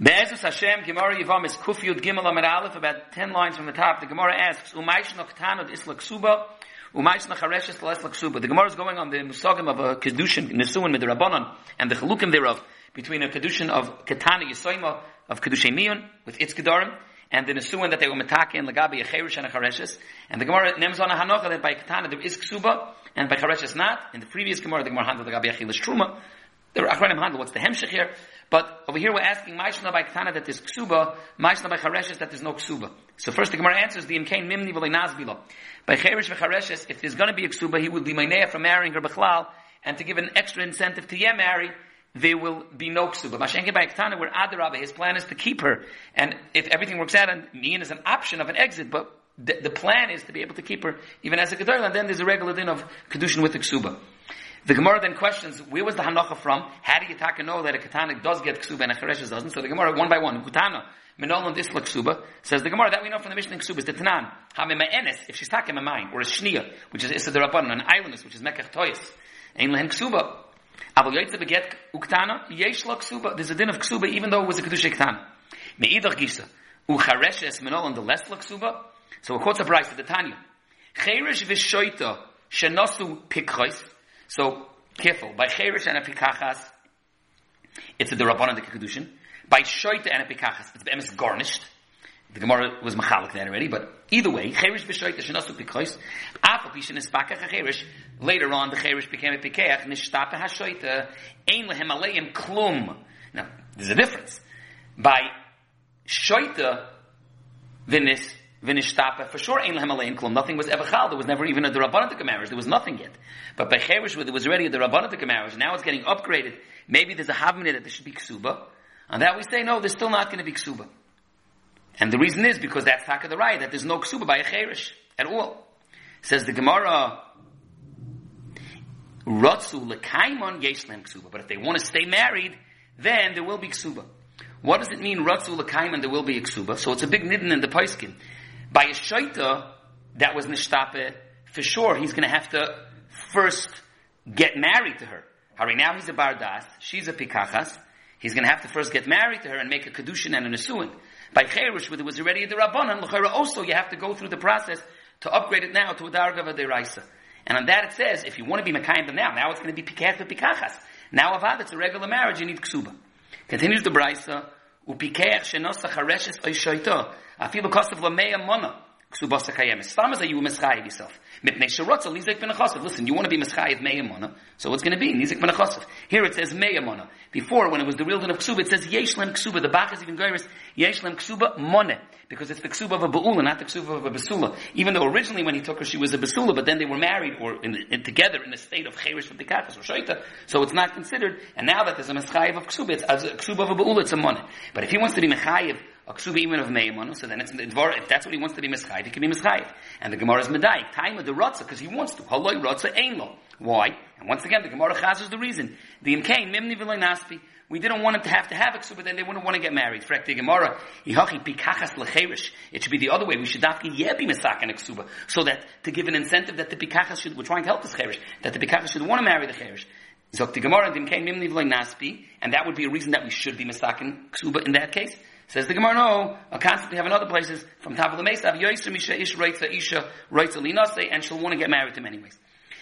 Be'ezus Hashem, Gemara Yivam is Kuf Gimel Amid Aleph, about 10 lines from the top. The Gemara asks, Umaish no Ketana Isla Ksuba, Umaish no Chareshes Isla Ksuba. The Gemara is going on the Musagim of a Kedushin, Nesuin with the Rabbanon, and the Chalukim thereof, between a Kedushin of Ketana Yisoima, of Kedushay Miyun, with its Kedarim, and the Nesuin that they were Metake and Lagabi, a Cherish and a Chareshes. And the Gemara names on a Hanocha that by Ketana there is Ksuba, and by Chareshes not. In the previous Gemara, the Gemara handled Lagabi Achilas Truma. The Achronim handle what's the Hemshech here. But over here we're asking Maishna by Ketana that there's Ksuba, Maishna by Chareshes that there's no Ksuba. So first the Gemara answers the Imkain Mimni V'lei Nazbilo. By Cheresh v'Chareshes, if there's going to be a Ksuba, he will be Mainea from marrying her Bechlal, and to give an extra incentive to Yem marry, there will be no ksuba. Mashenke by Ketana, where Adarabah, his plan is to keep her. And if everything works out, and Mian is an option of an exit, but the, the, plan is to be able to keep her even as a Gedolah, and then there's a regular din of Kedushin with the ksuba. The Gemara then questions, where was the Hanocha from? How do you taka know that a Katana does get Ksuba and a Chereshes doesn't? So the Gemara, one by one, Kutana, Menolan Disla Ksuba, says the Gemara, that we know from the Mishnah Ksuba is the Tanan. Hamima Enes, if she's taking a mine, or a Shnia, which is Issa Rabban, an islandess, which is Mekach Toyas, Ein Lehen Ksuba. Aval Yoitze beget Uktana, Yesh La Ksuba, there's a din of Ksuba, even though it was a Kedusha Ktana. Me'idach Gisa, Uchareshes Menolan the less La Ksuba, so it quotes a price of the Tanya. Cheresh Vishoita, Shenosu Pikhois, so, careful. By Cherish and Apikachas, it's a and the Kedushin. By Shoita and Apikachas, it's Be'emes garnished. The Gemara was machalik that already, but either way, Cherish b'shoita shenasu pikois, afal pishin espakach cherish. Later on, the Cherish became a pikeach nishtata hashoita ein lehem aleim klum. Now, there's a difference. By shoita, vinis For sure, Ein Lehem Alein Klum. Nothing was ever chal. There was never even a Durabbanatika marriage. There was nothing yet. But by Cherish, there was already a Durabbanatika marriage. Now it's getting upgraded. Maybe there's a Havminah that there should be Ksuba. On that we say, no, there's still not going to be Ksuba. And the reason is because that's Taka the right, that there's no Ksuba by a Cherish at all. Says the Gemara, Rotsu Lekaimon Yeshlem Ksuba. But if they want to stay married, then there will be Ksuba. What does it mean, Rotsu Lekaimon, there will be a Ksuba? So it's a big nidden in the Paiskin. By a shaita that was nishtape, for sure he's going to have to first get married to her. Hari now he's a bardas, she's a pikachas. He's going to have to first get married to her and make a kedushin and a nesuin. By cherush, where there was already rabbanon, l'chayra also you have to go through the process to upgrade it now to a darga v'deraisa. And on that it says, if you want to be mekayim now, now it's going to be pikach pikachas. Now avad, it's a regular marriage, you need ksuba. Continues the brisa, upikach shenosach hareshes oishoito. Afilu kostav lameya mona. Ksubasa kayemis. Stam is that you mischayiv yourself. Mipnei sherotza lizik ben Listen, you want to be mischayiv meya mona. So what's going to be? Nizik ben Here it says meya mona. Before, when it was the real din of ksuba, it says yeshlem ksuba. The Bach is even gairis yeshlem ksuba mone. Because it's the ksuba of a ba'ula, not the ksuba of a basula. Even though originally when he took her, she was a basula, but then they were married or in, in, together in a state of cherish with the kachas or shaita. So it's not considered. And now that there's a mischayiv of ksuba, it's a ksuba of a ba'ula, it's a mone. But if he wants to be mechayiv a ksuba even of meimonu, so then it's if that's what he wants to be mischayiv, he can be mischayiv. And the Gemara is medayik, time of the rotza, because he wants to. Haloi rotza ain lo. Why? And once again, the Gemara chazes the reason. The imkain mimni v'loy naspi. We didn't want him to have to have a ksuba, then they wouldn't want to get married. Frek the Gemara, ihachi pikachas lecherish. It should be the other way. We should dafki yebi misak and a so that to give an incentive that the pikachas should. We're trying to help this cherish that the pikachas should want to marry the cherish. Zok the Gemara, imkain mimni v'loy naspi, and that would be a reason that we should be misakin ksuba in that case. Says the Gemara, no, I constantly have in other places, from Tavel Mesa, Yoiser Misha Ish Reitza Isha Reitza Linase, and she'll want to get married to him anyways.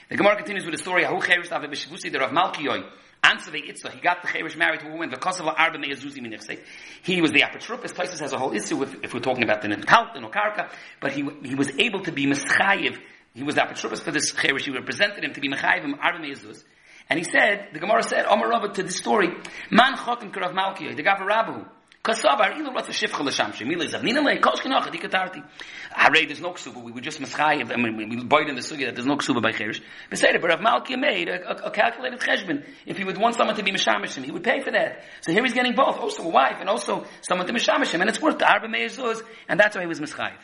The Gemara continues with the story, Ahu Cherish Ave Bishavusi, the Rav Malkiyoi, Ansave Itzah, he got the Cherish married to a woman, because of Arba Meyazuzi Minichse. He was the apotropis, places has a whole issue if, if we're talking about the Nekalt, the Nokarka, but he, he was able to be Meschayiv, he was the apotropis for this Cherish, he represented him to be Mechayiv him Arba Meyazuz. And he said, the Gemara said, Omar Rabba to this story, Man Chotim Karav Malkiyoi, the Gavar Kasavar, ilu rotsa shifcha l'sham, shemila zav, nina lei, kosh kenocha, di katarti. Harei, there's no ksuba, we were just mischayiv, I mean, we bought in the sugi that there's no ksuba by cherish. Beseder, but Rav Malkia made a, a, a calculated cheshbon. If he would want someone to be mishamishim, he would pay for that. So here he's getting both, also a wife, and also someone to mishamish and it's worth the arba meizuz, and that's why he was mischayiv.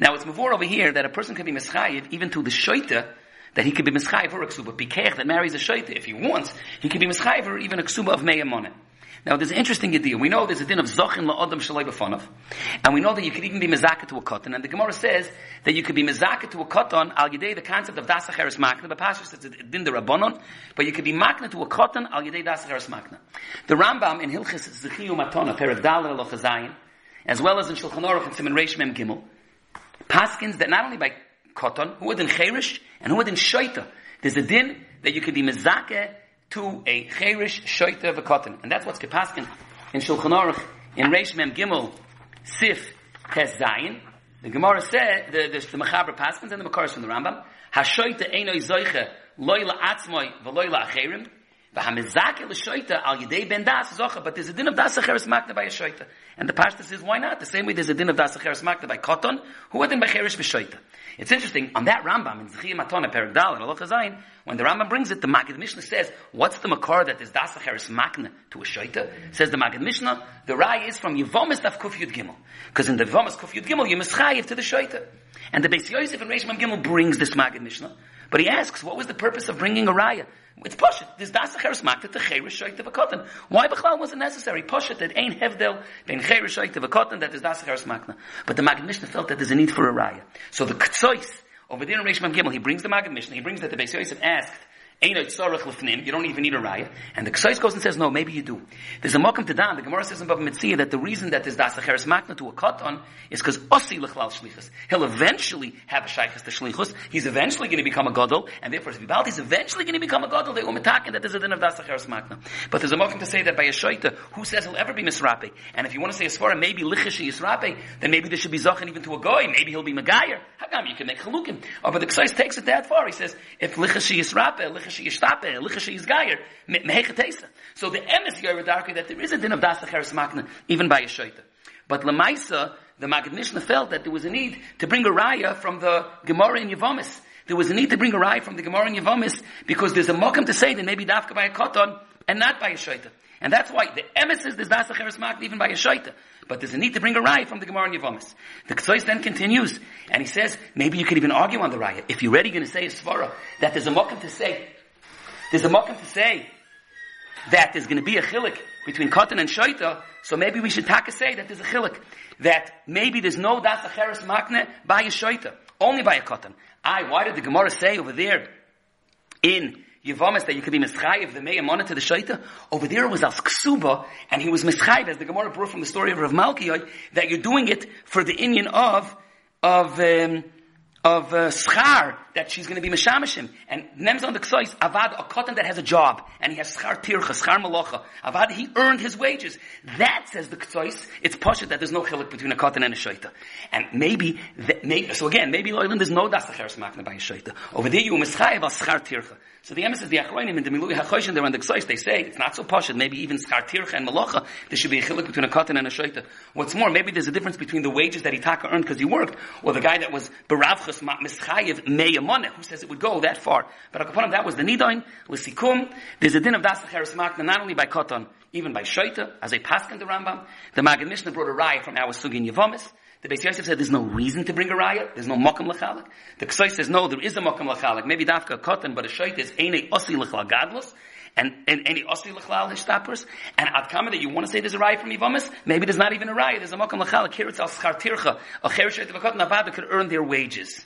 Now it's mavor over here that a person can be mischayiv even to the shoita, that he could be mischayiv or a ksuba, pikech that marries a shoita if he wants, he could be mischayiv or even a ksuba of meyamonet. Now, there's an interesting idea. We know there's a din of Zochin la'odam shalai b'fanav. And we know that you could even be mezaka to a cotton. And the Gemara says that you could be mezaka to a cotton al yedei, the concept of dasacheres makna. The Pasha says it's din the. But you could be makna to a cotton al yedei dasacheres makna. The Rambam in Hilchis Zechiyu Matona, Perek Daler Elochazayin, as well as in Shulchan Aruch and Simon Reish Mem Gimel, paskins that not only by cotton, who would in Cherish, and who would in Shoita. There's a din that you could be mezaka to a cherish shoita of a cotton. And that's what's kepaskin in Shulchan Aruch, in Reish Mem Gimel, Sif Tes Zayin. The Gemara said, the, the, the Mechaber Paskins and the Makaras from the Rambam, Hashoita Einoi Zoiche, Loila Atzmoi, Veloila Acherim, But there's a din of das makna by a shoita. And the pashta says, why not? The same way there's a din of das acheres makna by koton, who would then by cherish b'shoita. It's interesting, on that Rambam, in Zechiyah Matona, Perek Dal, and Allah Chazayin, when the Rambam brings it, the Maggid Mishnah says, what's the makar that is das acheres makna to a shoita? Says the Maggid Mishnah, the rai is from Yevomis Daf Kuf Yud Gimel. Because in the Yevomis Kuf Yud Gimel, you mischayiv to the shoita. And the Beis Yosef and Reish Gimel brings this Maggid Mishnah. But he asks, what was the purpose of bringing a raya? It's Pashit. There's Das Acheres Makta to of a cotton. Why Bechlal wasn't necessary? Pashit that ain't Hevdel, ben of a cotton, that is Das Acheres Makna. But the Maggid Mishnah felt that there's a need for a raya. So the Ktsois, over there in Reish Gimel, he brings the Maggid Mishnah, he brings that the Beis Yosef asked, you don't even need a raya. And the Ksais goes and says, no, maybe you do. There's a Mokum Tadan, the Gemara says in Bava Metzia that the reason that there's Dasacheres Makna to a Katan is because Osi Lechlal Shlichus. He'll eventually have a Shaykhis to Shlichus. He's eventually going to become a Godel, and therefore his Vibaldi is eventually going to become a Godel. They umetakin that there's a din of Dasacheres Makna. But there's a Mokum to say that by a Shaita, who says he'll ever be Misrape? And if you want to say as maybe Lichishi Yisrape, then maybe there should be Zachin even to a Goy. Maybe he'll be Magayer. How come you can make Chalukim? Oh, but the Ksais takes it that far. He says, if Lichishi Yisrape, So the emes Yoredarka that there is a din of das makna even by a shaita. But Lamaisa, the Maggid Mishnah felt that there was a need to bring a raya from the Gemara in Yavamis. There was a need to bring a raya from the Gemara in Yavamis because there's a mokum to say that maybe dafka by a koton and not by a shaita. And that's why the emes is there's das makna even by a shaita. But there's a need to bring a raya from the Gemara in Yavamis. The Ktsois then continues, and he says, maybe you could even argue on the raya. If you're ready going to say a svara, that there's a mokum to say there's a mokum to say that there's going to be a chilik between cotton and shaita, so maybe we should taka say that there's a chilik. That maybe there's no das acheres makne by a shaita, only by a cotton. I, why did the Gemara say over there in Yevamis that you could be mischayiv the meyamona to the shaita? Over there was as ksuba, and he was mischayiv, as the Gemara brought from the story of Rav Malkiyoy, that you're doing it for the Indian of, of, um, of uh, schar that she's going to be meshamishim. And nems on the ksois, avad, a cotton that has a job, and he has schar tircha, schar malacha. Avad, he earned his wages. That, says the ksois, it's poshut that there's no chilik between a cotton and a shaita. And maybe, that, maybe, so again, maybe loyalin, there's no das acheres makna by a shaita. Over there you mischayev al schar tircha. So the emes is the achroinim in the milui hachoshin they're on the ksois, they say, it's not so poshut, maybe even schar tircha and malacha, there should be a chilik between a cotton and a shaita. What's more, maybe there's a difference between the wages that Itaka earned because he worked, or the guy that was beravchus mischayev who says it would go that far. But Akaponim, that was the Nidoin, Lisikum. There's a din of Das Cheres Makna, not only by Koton, even by Shoita, as a Paskan the Rambam. The Maggid Mishnah brought a raya from our Sugin Yevomis. The Beis Yosef said there's no reason to bring a raya. There's no mokum lechalik. The Ksai says no, there is a mokum lechalik. Maybe dafka cotton, but a shait is ene osi lechal gadlus. And, and any osi lechlal and at kama that you want to say there's a raya from Yivamis, maybe there's not even a raya, there's a mokum here it's al schar tircha, a cherish of a could earn their wages.